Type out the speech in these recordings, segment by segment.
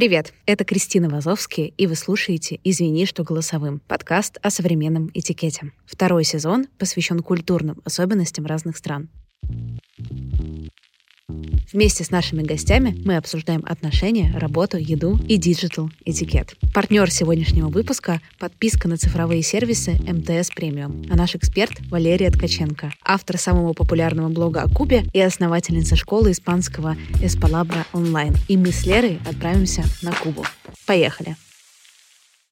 Привет, это Кристина Вазовский, и вы слушаете «Извини, что голосовым» — подкаст о современном этикете. Второй сезон посвящен культурным особенностям разных стран. Вместе с нашими гостями мы обсуждаем отношения, работу, еду и digital этикет. Партнер сегодняшнего выпуска — подписка на цифровые сервисы МТС Премиум, а наш эксперт — Валерия Ткаченко, автор самого популярного блога о Кубе и основательница школы испанского Эспалабра онлайн. И мы с Лерой отправимся на Кубу. Поехали!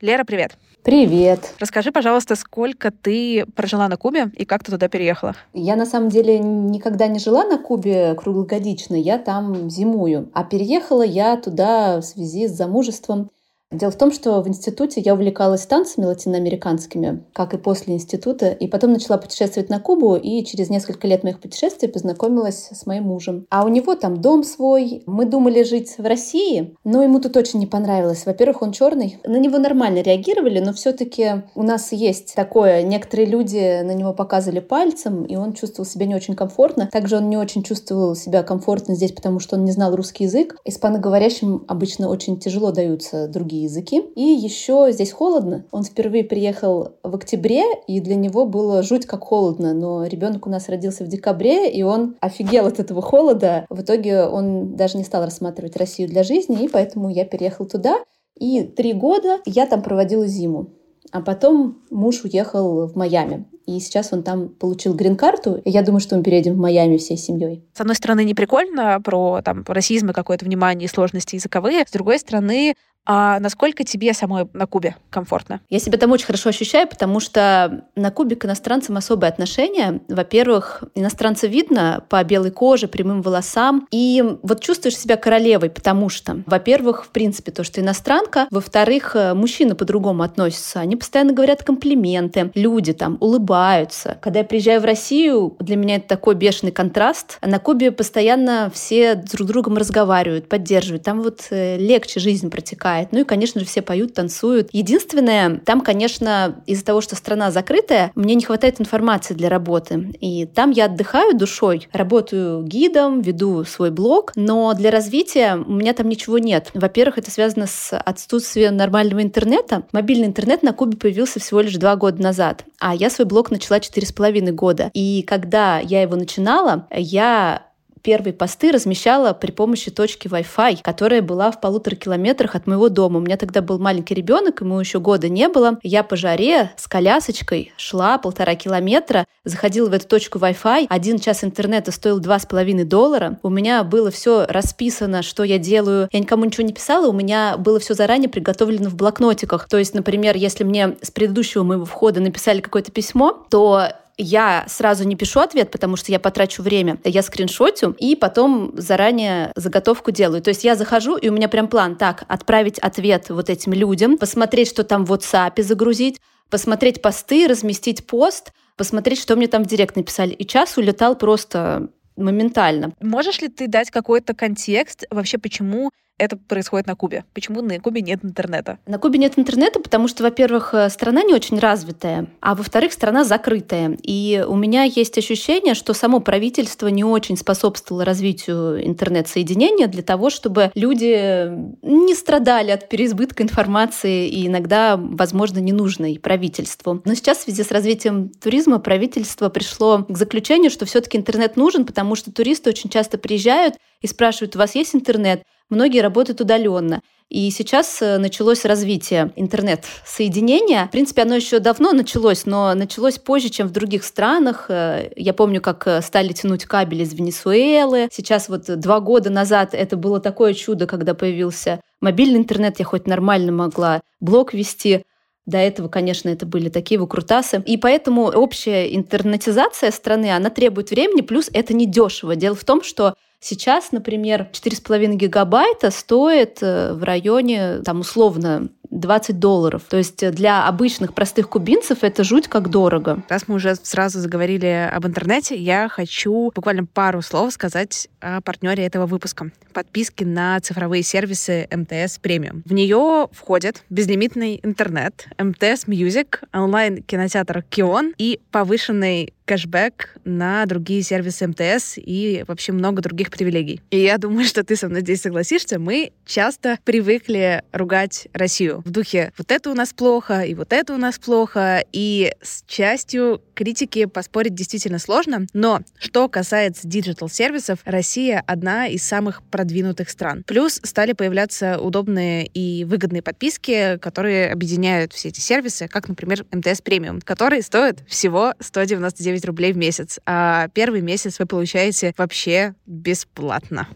Лера, привет! Привет. Расскажи, пожалуйста, сколько ты прожила на Кубе и как ты туда переехала? Я на самом деле никогда не жила на Кубе круглогодично, я там зимую. А переехала я туда в связи с замужеством Дело в том, что в институте я увлекалась танцами латиноамериканскими, как и после института, и потом начала путешествовать на Кубу, и через несколько лет моих путешествий познакомилась с моим мужем. А у него там дом свой. Мы думали жить в России, но ему тут очень не понравилось. Во-первых, он черный. На него нормально реагировали, но все-таки у нас есть такое. Некоторые люди на него показывали пальцем, и он чувствовал себя не очень комфортно. Также он не очень чувствовал себя комфортно здесь, потому что он не знал русский язык. Испаноговорящим обычно очень тяжело даются другие другие языки. И еще здесь холодно. Он впервые приехал в октябре, и для него было жуть как холодно. Но ребенок у нас родился в декабре, и он офигел от этого холода. В итоге он даже не стал рассматривать Россию для жизни, и поэтому я переехал туда. И три года я там проводила зиму. А потом муж уехал в Майами. И сейчас он там получил грин-карту. Я думаю, что мы переедем в Майами всей семьей. С одной стороны, не прикольно про там, расизм и какое-то внимание и сложности языковые. С другой стороны, а насколько тебе самой на Кубе комфортно? Я себя там очень хорошо ощущаю, потому что на Кубе к иностранцам особое отношение. Во-первых, иностранца видно по белой коже, прямым волосам. И вот чувствуешь себя королевой, потому что, во-первых, в принципе, то, что иностранка. Во-вторых, э, мужчины по-другому относятся. Они постоянно говорят комплименты. Люди там улыбаются. Когда я приезжаю в Россию, для меня это такой бешеный контраст. На Кубе постоянно все друг с другом разговаривают, поддерживают. Там вот э, легче жизнь протекает играет. Ну и, конечно же, все поют, танцуют. Единственное, там, конечно, из-за того, что страна закрытая, мне не хватает информации для работы. И там я отдыхаю душой, работаю гидом, веду свой блог, но для развития у меня там ничего нет. Во-первых, это связано с отсутствием нормального интернета. Мобильный интернет на Кубе появился всего лишь два года назад, а я свой блог начала четыре с половиной года. И когда я его начинала, я первые посты размещала при помощи точки Wi-Fi, которая была в полутора километрах от моего дома. У меня тогда был маленький ребенок, ему еще года не было. Я по жаре с колясочкой шла полтора километра, заходила в эту точку Wi-Fi. Один час интернета стоил два с половиной доллара. У меня было все расписано, что я делаю. Я никому ничего не писала, у меня было все заранее приготовлено в блокнотиках. То есть, например, если мне с предыдущего моего входа написали какое-то письмо, то я сразу не пишу ответ, потому что я потрачу время. Я скриншотю и потом заранее заготовку делаю. То есть я захожу, и у меня прям план. Так, отправить ответ вот этим людям, посмотреть, что там в WhatsApp загрузить, посмотреть посты, разместить пост, посмотреть, что мне там в директ написали. И час улетал просто моментально. Можешь ли ты дать какой-то контекст вообще, почему это происходит на Кубе? Почему на Кубе нет интернета? На Кубе нет интернета, потому что, во-первых, э, страна не очень развитая, а во-вторых, страна закрытая. И у меня есть ощущение, что само правительство не очень способствовало развитию интернет-соединения для того, чтобы люди не страдали от переизбытка информации и иногда, возможно, ненужной правительству. Но сейчас в связи с развитием туризма правительство пришло к заключению, что все-таки интернет нужен, потому что туристы очень часто приезжают и спрашивают, у вас есть интернет? Многие работают удаленно. И сейчас э, началось развитие интернет-соединения. В принципе, оно еще давно началось, но началось позже, чем в других странах. Э, я помню, как э, стали тянуть кабель из Венесуэлы. Сейчас вот два года назад это было такое чудо, когда появился мобильный интернет. Я хоть нормально могла блог вести. До этого, конечно, это были такие выкрутасы. И поэтому общая интернетизация страны, она требует времени, плюс это недешево. Дело в том, что Сейчас, например, 4,5 гигабайта стоит э, в районе, там, условно, 20 долларов. То есть для обычных простых кубинцев это жуть как дорого. Раз мы уже сразу заговорили об интернете, я хочу буквально пару слов сказать о партнере этого выпуска. Подписки на цифровые сервисы МТС Премиум. В нее входят безлимитный интернет, МТС Music, онлайн-кинотеатр KION и повышенный кэшбэк на другие сервисы МТС и вообще много других привилегий. И я думаю, что ты со мной здесь согласишься. Мы часто привыкли ругать Россию в духе «вот это у нас плохо, и вот это у нас плохо». И с частью критики поспорить действительно сложно. Но что касается digital-сервисов, Россия одна из самых продвинутых стран. Плюс стали появляться удобные и выгодные подписки, которые объединяют все эти сервисы, как, например, МТС Премиум, который стоит всего 199 рублей в месяц, а первый месяц вы получаете вообще бесплатно.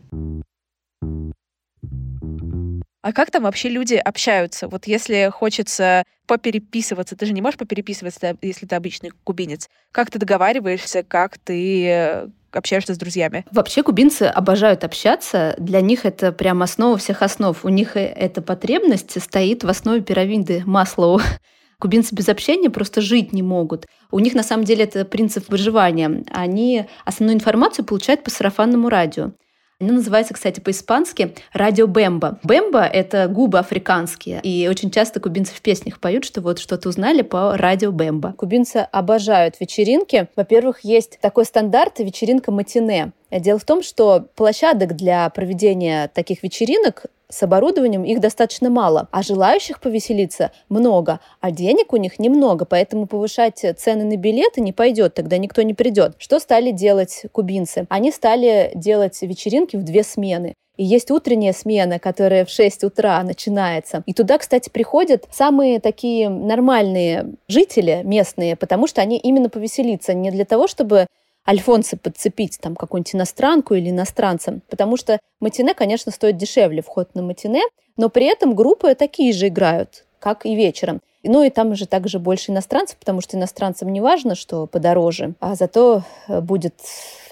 А как там вообще люди общаются? Вот если хочется попереписываться, ты же не можешь попереписываться, если ты обычный кубинец. Как ты договариваешься, как ты э, общаешься с друзьями? Вообще кубинцы обожают общаться. Для них это прям основа всех основ. У них э, эта потребность стоит в основе пирамиды Маслоу. Кубинцы без общения просто жить не могут. У них на самом деле это принцип выживания. Они основную информацию получают по сарафанному радио. Она называется, кстати, по-испански радио Бемба. Бемба — это губы африканские. И очень часто кубинцы в песнях поют, что вот что-то узнали по радио Бемба. Кубинцы обожают вечеринки. Во-первых, есть такой стандарт — вечеринка матине. Дело в том, что площадок для проведения таких вечеринок с оборудованием их достаточно мало, а желающих повеселиться много, а денег у них немного, поэтому повышать цены на билеты не пойдет, тогда никто не придет. Что стали делать кубинцы? Они стали делать вечеринки в две смены. И есть утренняя смена, которая в 6 утра начинается. И туда, кстати, приходят самые такие нормальные жители местные, потому что они именно повеселиться, не для того, чтобы альфонсы подцепить, там, какую-нибудь иностранку или иностранца. Потому что матине, конечно, стоит дешевле вход на матине, но при этом группы такие же играют, как и вечером. Ну и там же также больше иностранцев, потому что иностранцам не важно, что подороже, а зато э, будет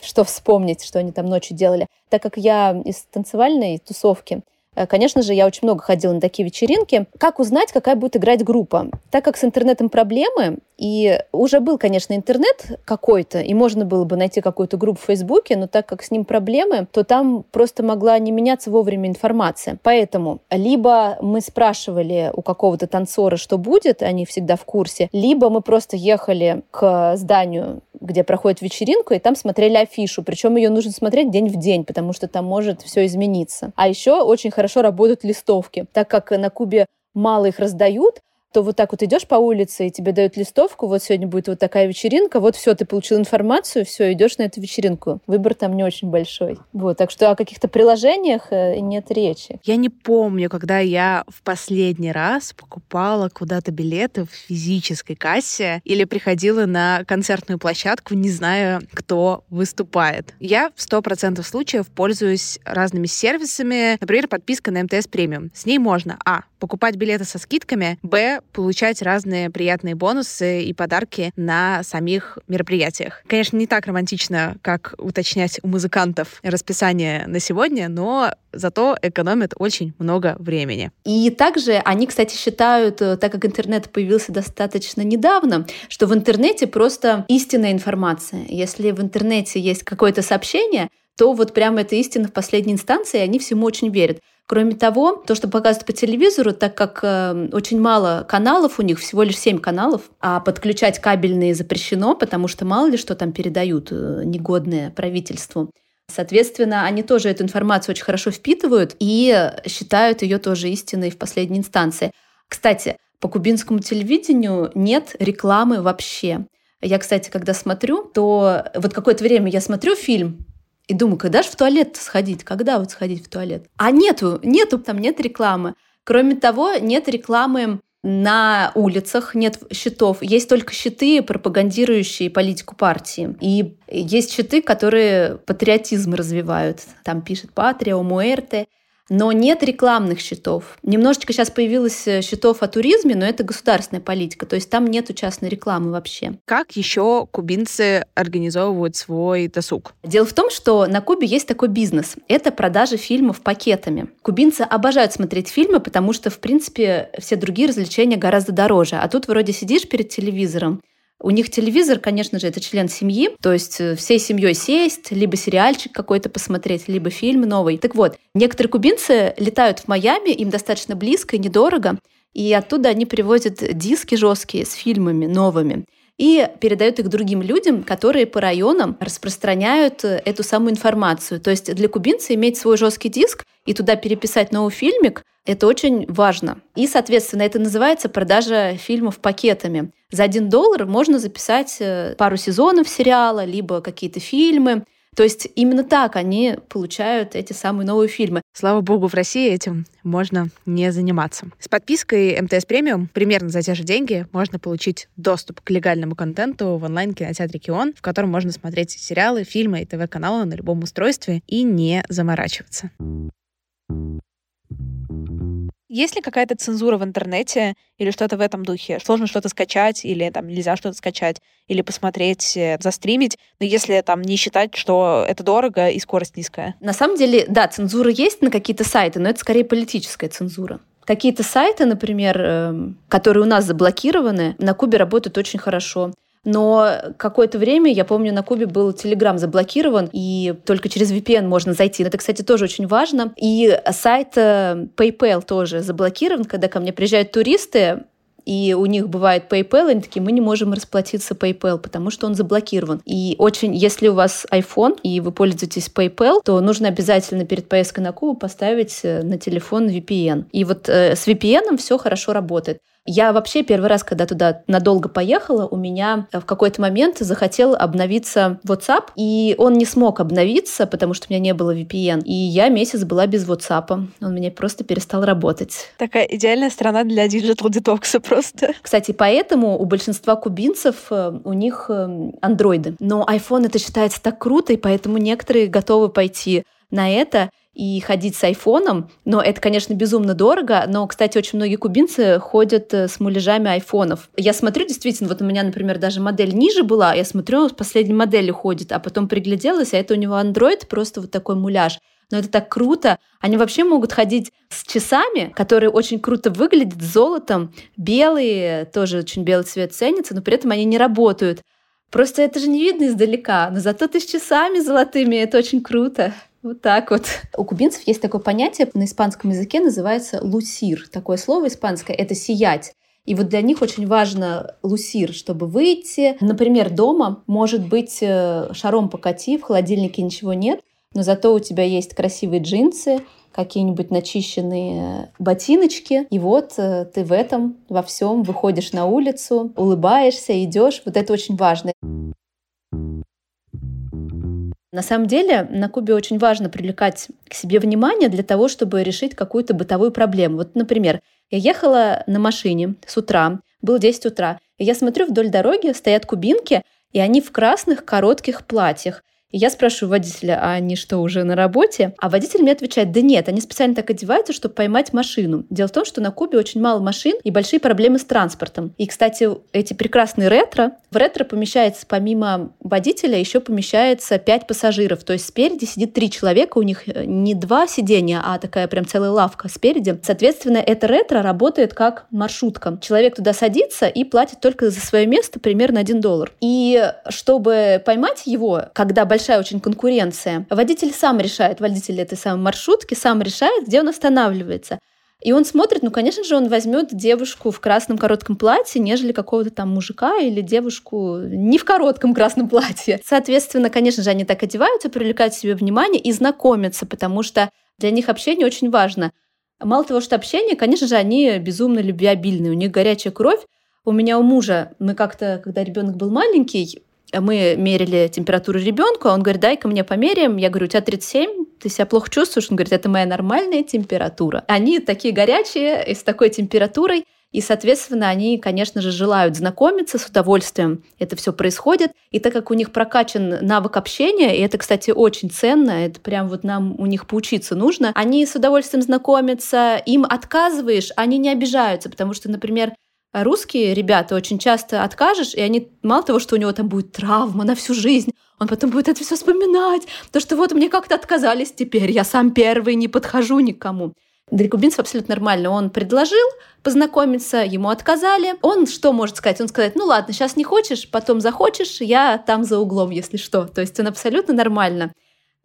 что вспомнить, что они там ночью делали. Так как я из танцевальной тусовки, конечно же, я очень много ходила на такие вечеринки. Как узнать, какая будет играть группа? Так как с интернетом проблемы, и уже был, конечно, интернет какой-то, и можно было бы найти какую-то группу в Фейсбуке, но так как с ним проблемы, то там просто могла не меняться вовремя информация. Поэтому либо мы спрашивали у какого-то танцора, что будет, они всегда в курсе, либо мы просто ехали к зданию, где проходит вечеринку, и там смотрели афишу. Причем ее нужно смотреть день в день, потому что там может все измениться. А еще очень хорошо работают листовки, так как на Кубе мало их раздают, то вот так вот идешь по улице, и тебе дают листовку, вот сегодня будет вот такая вечеринка, вот все, ты получил информацию, все, идешь на эту вечеринку. Выбор там не очень большой. Вот, так что о каких-то приложениях э, нет речи. Я не помню, когда я в последний раз покупала куда-то билеты в физической кассе или приходила на концертную площадку, не зная, кто выступает. Я в сто процентов случаев пользуюсь разными сервисами, например, подписка на МТС премиум. С ней можно, а, покупать билеты со скидками, б, получать разные приятные бонусы и подарки на самих мероприятиях. Конечно, не так романтично, как уточнять у музыкантов расписание на сегодня, но зато экономит очень много времени. И также они, кстати, считают, э, так как интернет появился достаточно недавно, что в интернете просто истинная информация. Если в интернете есть какое-то сообщение, то вот прямо это истина в последней инстанции, и они всему очень верят. Кроме того, то, что показывают по телевизору, так как э, очень мало каналов, у них всего лишь 7 каналов, а подключать кабельные запрещено, потому что мало ли что там передают э, негодное правительству. Соответственно, они тоже эту информацию очень хорошо впитывают и считают ее тоже истиной в последней инстанции. Кстати, по кубинскому телевидению нет рекламы вообще. Я, кстати, когда смотрю, то вот какое-то время я смотрю фильм, И думаю, когда же в туалет сходить? Когда вот сходить в туалет? А нету, нету, там нет рекламы. Кроме того, нет рекламы на улицах нет щитов, есть только щиты, пропагандирующие политику партии. И есть щиты, которые патриотизм развивают. Там пишет «Патрия», «Умуэрте» но нет рекламных счетов. Немножечко сейчас появилось э, счетов о туризме, но это государственная политика, то есть там нет частной рекламы вообще. Как еще кубинцы организовывают свой досуг? Дело в том, что на Кубе есть такой бизнес. Это продажа фильмов пакетами. Кубинцы обожают смотреть фильмы, потому что, в принципе, все другие развлечения гораздо дороже. А тут вроде сидишь перед телевизором, у них телевизор, конечно же, это член семьи, то есть э, всей семьей сесть, либо сериальчик какой-то посмотреть, либо фильм новый. Так вот, некоторые кубинцы летают в Майами, им достаточно близко и недорого, и оттуда они привозят диски жесткие с фильмами новыми и передают их другим людям, которые по районам распространяют э, эту самую информацию. То есть для кубинца иметь свой жесткий диск и туда переписать новый фильмик – это очень важно. И, соответственно, это называется продажа фильмов пакетами. За один доллар можно записать э, пару сезонов сериала, либо какие-то фильмы. То есть именно так они получают эти самые новые фильмы. Слава богу, в России этим можно не заниматься. С подпиской МТС Премиум примерно за те же деньги можно получить доступ к легальному контенту в онлайн-кинотеатре Кион, в котором можно смотреть сериалы, фильмы и ТВ-каналы на любом устройстве и не заморачиваться. Есть ли какая-то цензура в интернете или что-то в этом духе? Сложно что-то скачать или там нельзя что-то скачать или посмотреть, э, застримить, но если там не считать, что это дорого и скорость низкая? На самом деле, да, цензура есть на какие-то сайты, но это скорее политическая цензура. Какие-то сайты, например, эм, которые у нас заблокированы, на Кубе работают очень хорошо. Но какое-то время, я помню, на Кубе был Telegram заблокирован, и только через VPN можно зайти. Это, кстати, тоже очень важно. И сайт э, PayPal тоже заблокирован, когда ко мне приезжают туристы, и у них бывает PayPal, они такие, мы не можем расплатиться PayPal, потому что он заблокирован. И очень, если у вас iPhone, и вы пользуетесь PayPal, то нужно обязательно перед поездкой на Кубу поставить э, на телефон VPN. И вот э, с VPN все хорошо работает. Я вообще первый раз, когда туда надолго поехала, у меня в какой-то момент захотел обновиться WhatsApp, и он не смог обновиться, потому что у меня не было VPN. И я месяц была без WhatsApp. Он меня просто перестал работать. Такая идеальная страна для digital детокса просто. Кстати, поэтому у большинства кубинцев э, у них э, андроиды. Но iPhone это считается так круто, и поэтому некоторые готовы пойти на это и ходить с айфоном, но это, конечно, безумно дорого, но, кстати, очень многие кубинцы ходят э, с муляжами айфонов. Я смотрю, действительно, вот у меня, например, даже модель ниже была, я смотрю, с последней моделью ходит, а потом пригляделась, а это у него Android, просто вот такой муляж. Но это так круто. Они вообще могут ходить с часами, которые очень круто выглядят, с золотом, белые, тоже очень белый цвет ценится, но при этом они не работают. Просто это же не видно издалека, но зато ты с часами золотыми, это очень круто. Вот так вот. У кубинцев есть такое понятие на испанском языке, называется лусир. Такое слово испанское — это «сиять». И вот для них очень важно лусир, чтобы выйти. Например, дома может быть э, шаром покати, в холодильнике ничего нет, но зато у тебя есть красивые джинсы, какие-нибудь начищенные ботиночки, и вот э, ты в этом во всем выходишь на улицу, улыбаешься, идешь. Вот это очень важно. На самом деле на Кубе очень важно привлекать к себе внимание для того, чтобы решить какую-то бытовую проблему. Вот, например, я ехала на машине с утра, было 10 утра, и я смотрю вдоль дороги стоят кубинки, и они в красных коротких платьях. И я спрашиваю водителя, а они что, уже на работе? А водитель мне отвечает, да нет, они специально так одеваются, чтобы поймать машину. Дело в том, что на Кубе очень мало машин и большие проблемы с транспортом. И, кстати, эти прекрасные ретро, в ретро помещается помимо водителя еще помещается пять пассажиров. То есть спереди сидит три человека, у них э, не два сидения, а такая прям целая лавка спереди. Соответственно, это ретро работает как маршрутка. Человек туда садится и платит только за свое место примерно один доллар. И чтобы поймать его, когда большая очень конкуренция. Водитель сам решает, водитель этой самой маршрутки сам решает, где он останавливается. И он смотрит, ну, конечно же, он возьмет девушку в красном коротком платье, нежели какого-то там мужика или девушку не в коротком красном платье. Соответственно, конечно же, они так одеваются, привлекают себе внимание и знакомятся, потому что для них общение очень важно. Мало того, что общение, конечно же, они безумно любвеобильные, у них горячая кровь. У меня у мужа, мы как-то, когда ребенок был маленький, мы мерили температуру ребенку, а он говорит, дай-ка мне померяем. Я говорю, у тебя 37, ты себя плохо чувствуешь? Он говорит, это моя нормальная температура. Они такие горячие и с такой температурой. И, соответственно, они, конечно же, желают знакомиться с удовольствием. Это все происходит. И так как у них прокачан навык общения, и это, кстати, очень ценно, это прям вот нам у них поучиться нужно, они с удовольствием знакомятся, им отказываешь, они не обижаются, потому что, например, русские ребята очень часто откажешь, и они мало того, что у него там будет травма на всю жизнь, он потом будет это все вспоминать, то что вот мне как-то отказались теперь, я сам первый не подхожу никому. Для абсолютно нормально. Он предложил познакомиться, ему отказали. Он что может сказать? Он сказать, ну ладно, сейчас не хочешь, потом захочешь, я там за углом, если что. То есть он абсолютно нормально.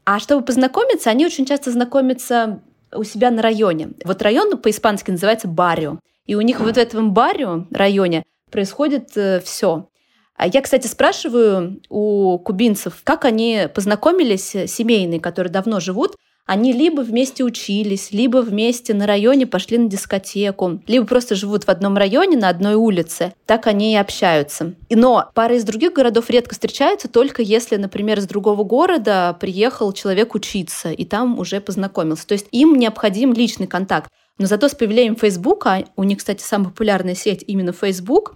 А чтобы познакомиться, они очень часто знакомятся у себя на районе. Вот район по-испански называется барио. И у них вот в этом барио, районе, происходит э, все. А я, кстати, спрашиваю у кубинцев, как они познакомились, э, семейные, которые давно живут, они либо вместе учились, либо вместе на районе пошли на дискотеку, либо просто живут в одном районе на одной улице. Так они и общаются. Но пары из других городов редко встречаются, только если, например, из другого города приехал человек учиться, и там уже познакомился. То есть им необходим личный контакт. Но зато с появлением Фейсбука, у них, кстати, самая популярная сеть именно Facebook,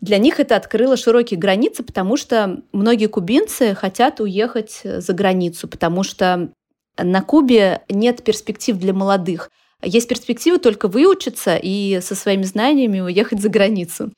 для них это открыло широкие границы, потому что многие кубинцы хотят уехать за границу, потому что на Кубе нет перспектив для молодых. Есть перспективы только выучиться и со своими знаниями уехать за границу.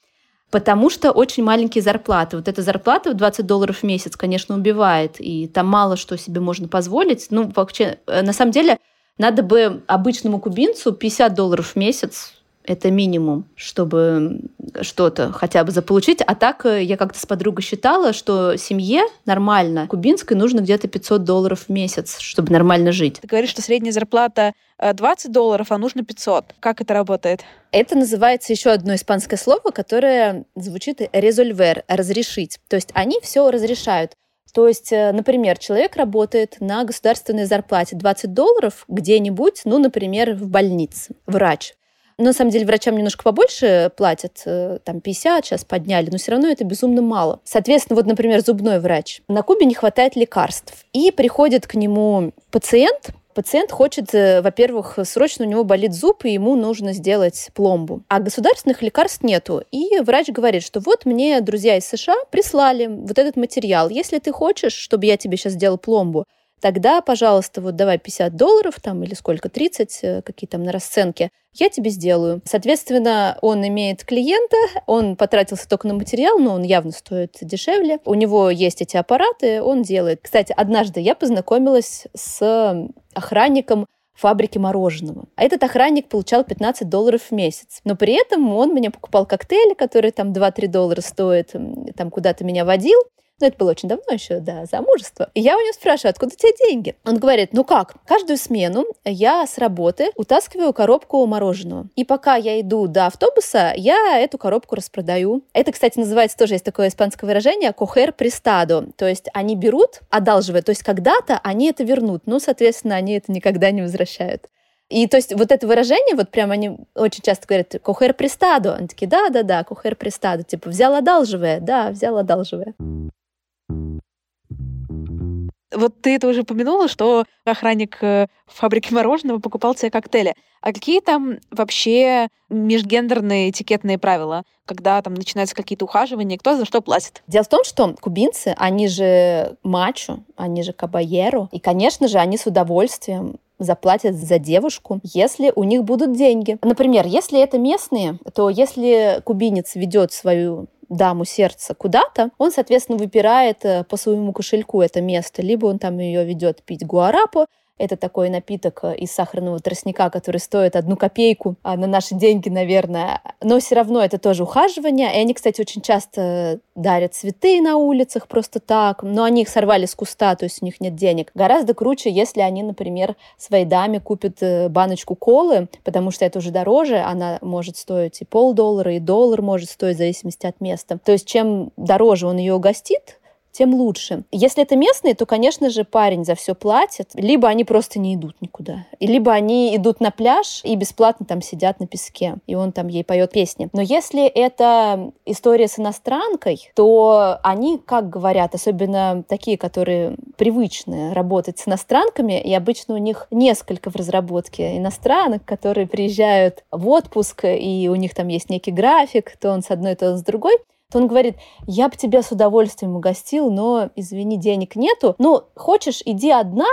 Потому что очень маленькие зарплаты. Вот эта зарплата в 20 долларов в месяц, конечно, убивает, и там мало что себе можно позволить. Ну, вообще, э, на самом деле, надо бы обычному кубинцу 50 долларов в месяц это минимум, чтобы что-то хотя бы заполучить. А так э, я как-то с подругой считала, что семье нормально кубинской нужно где-то 500 долларов в месяц, чтобы нормально жить. Ты говоришь, что средняя зарплата 20 э, долларов, а нужно 500. Как это работает? Это называется еще одно испанское слово, которое звучит резольвер, разрешить. То есть они все разрешают. То есть, э, например, человек работает на государственной зарплате 20 долларов где-нибудь, ну, например, в больнице, врач. На самом деле врачам немножко побольше платят, э, там 50 сейчас подняли, но все равно это безумно мало. Соответственно, вот, например, зубной врач. На Кубе не хватает лекарств. И приходит к нему пациент, Пациент хочет, э, во-первых, срочно у него болит зуб, и ему нужно сделать пломбу. А государственных лекарств нету. И врач говорит, что вот мне друзья из США прислали вот этот материал. Если ты хочешь, чтобы я тебе сейчас сделал пломбу, тогда, пожалуйста, вот давай 50 долларов там или сколько, 30, э, какие там на расценке, я тебе сделаю. Соответственно, он имеет клиента, он потратился только на материал, но он явно стоит дешевле. У него есть эти аппараты, он делает. Кстати, однажды я познакомилась с охранником фабрики мороженого. А этот охранник получал 15 долларов в месяц. Но при этом он мне покупал коктейли, которые там 2-3 доллара стоят, там куда-то меня водил. Но это было очень давно еще, до замужества. И я у него спрашиваю, откуда у тебя деньги? Он говорит, ну как, каждую смену я с работы утаскиваю коробку мороженого. И пока я иду до автобуса, я эту коробку распродаю. Это, кстати, называется тоже, есть такое испанское выражение, кохер пристадо. То есть они берут, одалживая. То есть когда-то они это вернут. Ну, соответственно, они это никогда не возвращают. И то есть вот это выражение, вот прям они очень часто говорят «кохер пристадо». Они такие «да-да-да, кохер пристадо». Типа «взял одалживая». Да, взял одалживая. Вот ты это уже упомянула, что охранник э, фабрики мороженого покупал себе коктейли. А какие там вообще межгендерные этикетные правила, когда там начинаются какие-то ухаживания, кто за что платит? Дело в том, что кубинцы, они же мачо, они же кабаеру, и, конечно же, они с удовольствием заплатят за девушку, если у них будут деньги. Например, если это местные, то если кубинец ведет свою даму сердца куда-то, он, соответственно, выпирает э, по своему кошельку это место. Либо он там ее ведет пить гуарапу, это такой напиток э, из сахарного тростника, который стоит одну копейку а на наши деньги, наверное. Но все равно это тоже ухаживание. И они, кстати, очень часто дарят цветы на улицах просто так. Но они их сорвали с куста, то есть у них нет денег. Гораздо круче, если они, например, своей даме купят э, баночку колы, потому что это уже дороже. Она может стоить и полдоллара, и доллар может стоить в зависимости от места. То есть чем дороже он ее угостит, тем лучше. Если это местные, то, конечно же, парень за все платит. Либо они просто не идут никуда. Либо они идут на пляж и бесплатно там сидят на песке, и он там ей поет песни. Но если это история с иностранкой, то они, как говорят, особенно такие, которые привычны работать с иностранками, и обычно у них несколько в разработке иностранок, которые приезжают в отпуск, и у них там есть некий график, то он с одной, то он с другой, то он говорит, я бы тебя с удовольствием угостил, но, извини, денег нету. Ну, хочешь, иди одна,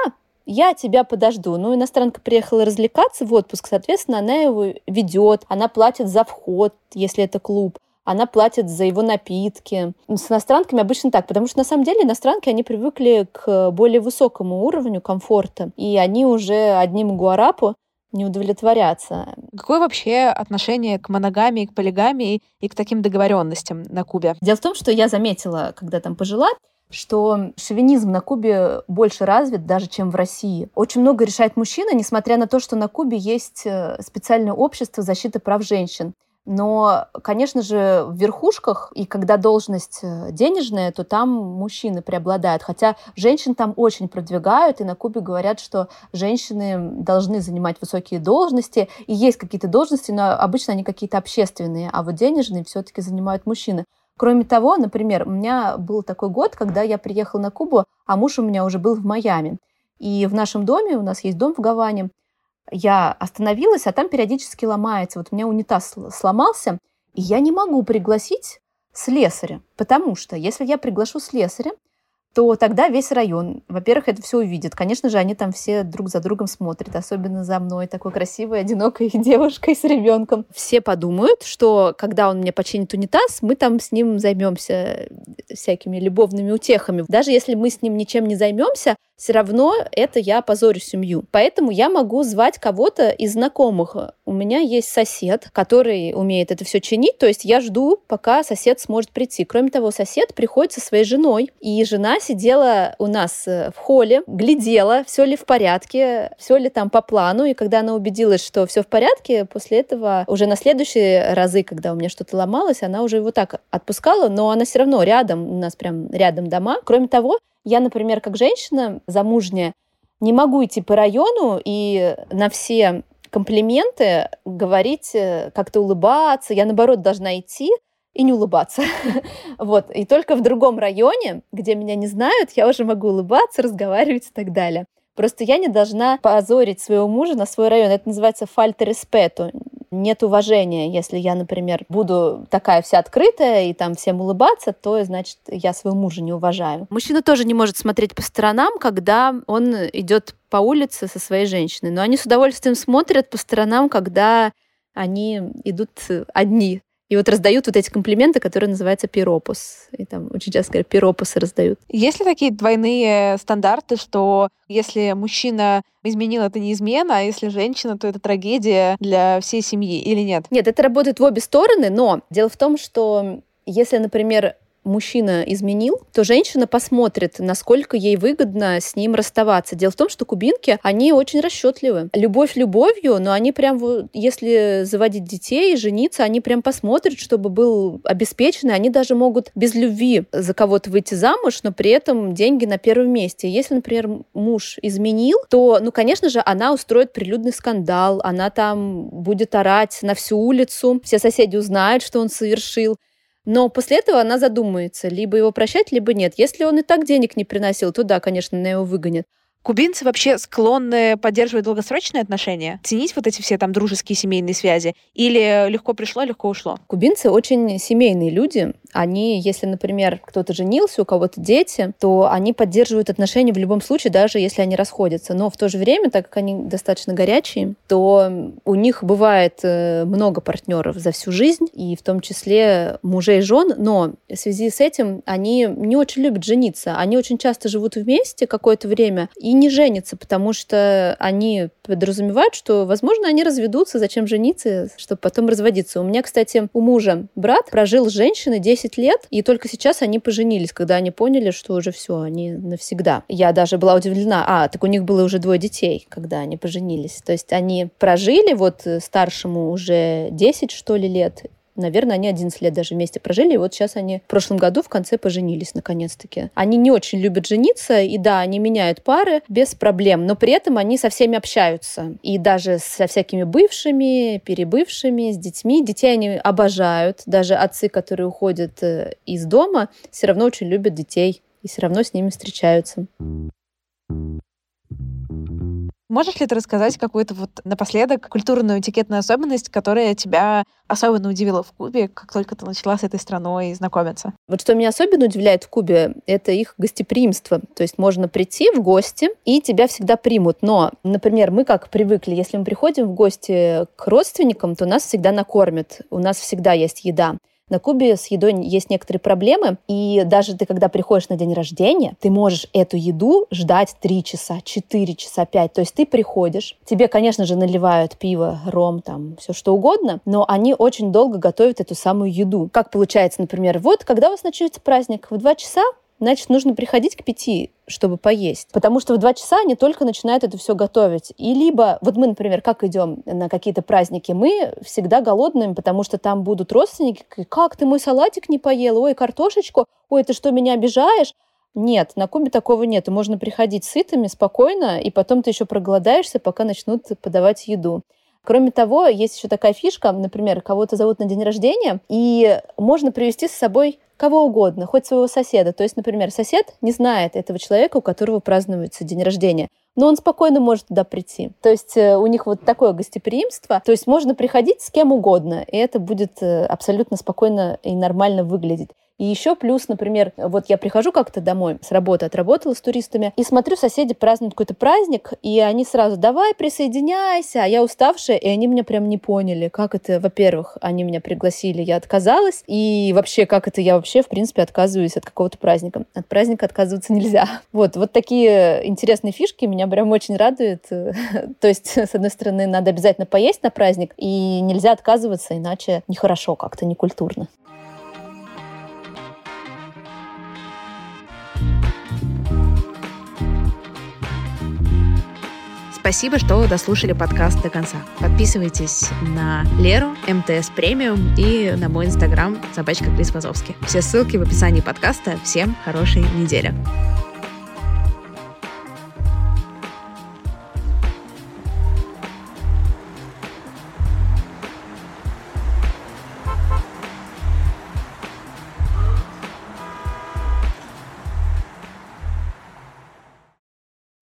я тебя подожду. Ну, иностранка приехала развлекаться в отпуск, соответственно, она его ведет, она платит за вход, если это клуб она платит за его напитки. С иностранками обычно так, потому что на самом деле иностранки, они привыкли к более высокому уровню комфорта, и они уже одним гуарапу не удовлетворяться. Какое вообще отношение к моногамии, к полигамии и к таким договоренностям на Кубе? Дело в том, что я заметила, когда там пожила, что шовинизм на Кубе больше развит даже, чем в России. Очень много решает мужчина, несмотря на то, что на Кубе есть э, специальное общество защиты прав женщин. Но, конечно же, в верхушках, и когда должность э, денежная, то там мужчины преобладают. Хотя женщин там очень продвигают, и на Кубе говорят, что женщины должны занимать высокие должности. И есть какие-то должности, но обычно они какие-то общественные, а вот денежные все-таки занимают мужчины. Кроме того, например, у меня был такой год, когда я приехала на Кубу, а муж у меня уже был в Майами. И в нашем доме, у нас есть дом в Гаване, я остановилась, а там периодически ломается. Вот у меня унитаз сломался, и я не могу пригласить слесаря, потому что если я приглашу слесаря, то тогда весь район, во-первых, это все увидит. Конечно же, они там все друг за другом смотрят, особенно за мной, такой красивой, одинокой девушкой с ребенком. Все подумают, что когда он мне починит унитаз, мы там с ним займемся всякими любовными утехами. Даже если мы с ним ничем не займемся, все равно это я позорю семью. Поэтому я могу звать кого-то из знакомых. У меня есть сосед, который умеет это все чинить, то есть я жду, пока сосед сможет прийти. Кроме того, сосед приходит со своей женой, и жена сидела у нас э, в холле, глядела, все ли в порядке, все ли там по плану, и когда она убедилась, что все в порядке, после этого уже на следующие разы, когда у меня что-то ломалось, она уже его так отпускала, но она все равно рядом, у нас прям рядом дома. Кроме того, я, например, как женщина замужняя, не могу идти по району и на все комплименты говорить, э, как-то улыбаться. Я, наоборот, должна идти и не улыбаться. вот. И только в другом районе, где меня не знают, я уже могу улыбаться, разговаривать и так далее. Просто я не должна позорить своего мужа на свой район. Это называется фальта респету нет уважения. Если я, например, буду такая вся открытая и там всем улыбаться, то, значит, я своего мужа не уважаю. Мужчина тоже не может смотреть по сторонам, когда он идет по улице со своей женщиной. Но они с удовольствием смотрят по сторонам, когда они идут одни. И вот раздают вот эти комплименты, которые называются пиропус. И там очень часто говорят, пиропусы раздают. Есть ли такие двойные стандарты, что если мужчина изменил, это не измена, а если женщина, то это трагедия для всей семьи или нет? Нет, это работает в обе стороны, но дело в том, что если, например, мужчина изменил, то женщина посмотрит, насколько ей выгодно с ним расставаться. Дело в том, что кубинки, они очень расчетливы. Любовь любовью, но они прям, если заводить детей, жениться, они прям посмотрят, чтобы был обеспеченный. Они даже могут без любви за кого-то выйти замуж, но при этом деньги на первом месте. Если, например, муж изменил, то, ну, конечно же, она устроит прилюдный скандал, она там будет орать на всю улицу, все соседи узнают, что он совершил. Но после этого она задумается, либо его прощать, либо нет. Если он и так денег не приносил, то да, конечно, на его выгонят. Кубинцы вообще склонны поддерживать долгосрочные отношения, ценить вот эти все там дружеские семейные связи, или легко пришло, легко ушло? Кубинцы очень семейные люди. Они, если, например, кто-то женился, у кого-то дети, то они поддерживают отношения в любом случае, даже если они расходятся. Но в то же время, так как они достаточно горячие, то у них бывает э, много партнеров за всю жизнь, и в том числе мужей и жен, но в связи с этим они не очень любят жениться. Они очень часто живут вместе какое-то время, и не женятся, потому что они подразумевают, что, возможно, они разведутся, зачем жениться, чтобы потом разводиться. У меня, кстати, у мужа брат прожил с женщиной 10 лет, и только сейчас они поженились, когда они поняли, что уже все, они навсегда. Я даже была удивлена. А, так у них было уже двое детей, когда они поженились. То есть они прожили, вот старшему уже 10, что ли, лет, Наверное, они 11 лет даже вместе прожили, и вот сейчас они в прошлом году в конце поженились наконец-таки. Они не очень любят жениться, и да, они меняют пары без проблем, но при этом они со всеми общаются. И даже со всякими бывшими, перебывшими, с детьми. Детей они обожают. Даже отцы, которые уходят э, из дома, все равно очень любят детей и все равно с ними встречаются. Можешь ли ты рассказать какую-то вот напоследок культурную этикетную особенность, которая тебя особенно удивила в Кубе, как только ты начала с этой страной знакомиться? Вот что меня особенно удивляет в Кубе, это их гостеприимство. То есть можно прийти в гости, и тебя всегда примут. Но, например, мы как привыкли, если мы приходим в гости к родственникам, то нас всегда накормят. У нас всегда есть еда. На Кубе с едой есть некоторые проблемы, и даже ты, когда приходишь на день рождения, ты можешь эту еду ждать 3 часа, 4 часа, 5. То есть ты приходишь, тебе, конечно же, наливают пиво, ром, там, все что угодно, но они очень долго готовят эту самую еду. Как получается, например, вот, когда у вас начнется праздник? В 2 часа значит, нужно приходить к пяти, чтобы поесть. Потому что в два часа они только начинают это все готовить. И либо, вот мы, например, как идем на какие-то праздники, мы всегда голодные, потому что там будут родственники, как ты мой салатик не поел, ой, картошечку, ой, ты что, меня обижаешь? Нет, на Кубе такого нет. Можно приходить сытыми, спокойно, и потом ты еще проголодаешься, пока начнут подавать еду. Кроме того, есть еще такая фишка, например, кого-то зовут на день рождения, и можно привести с собой кого угодно, хоть своего соседа. То есть, например, сосед не знает этого человека, у которого празднуется день рождения, но он спокойно может туда прийти. То есть э, у них вот такое гостеприимство. То есть можно приходить с кем угодно, и это будет э, абсолютно спокойно и нормально выглядеть. И еще плюс, например, вот я прихожу как-то домой с работы, отработала с туристами, и смотрю, соседи празднуют какой-то праздник, и они сразу, давай, присоединяйся, а я уставшая, и они меня прям не поняли, как это, во-первых, они меня пригласили, я отказалась, и вообще, как это, я вообще, в принципе, отказываюсь от какого-то праздника. От праздника отказываться нельзя. Вот, вот такие интересные фишки меня прям очень радуют. То есть, с одной стороны, надо обязательно поесть на праздник, и нельзя отказываться, иначе нехорошо как-то, некультурно. Спасибо, что дослушали подкаст до конца. Подписывайтесь на Леру, МТС Премиум и на мой инстаграм собачка Крис Вазовский. Все ссылки в описании подкаста. Всем хорошей недели.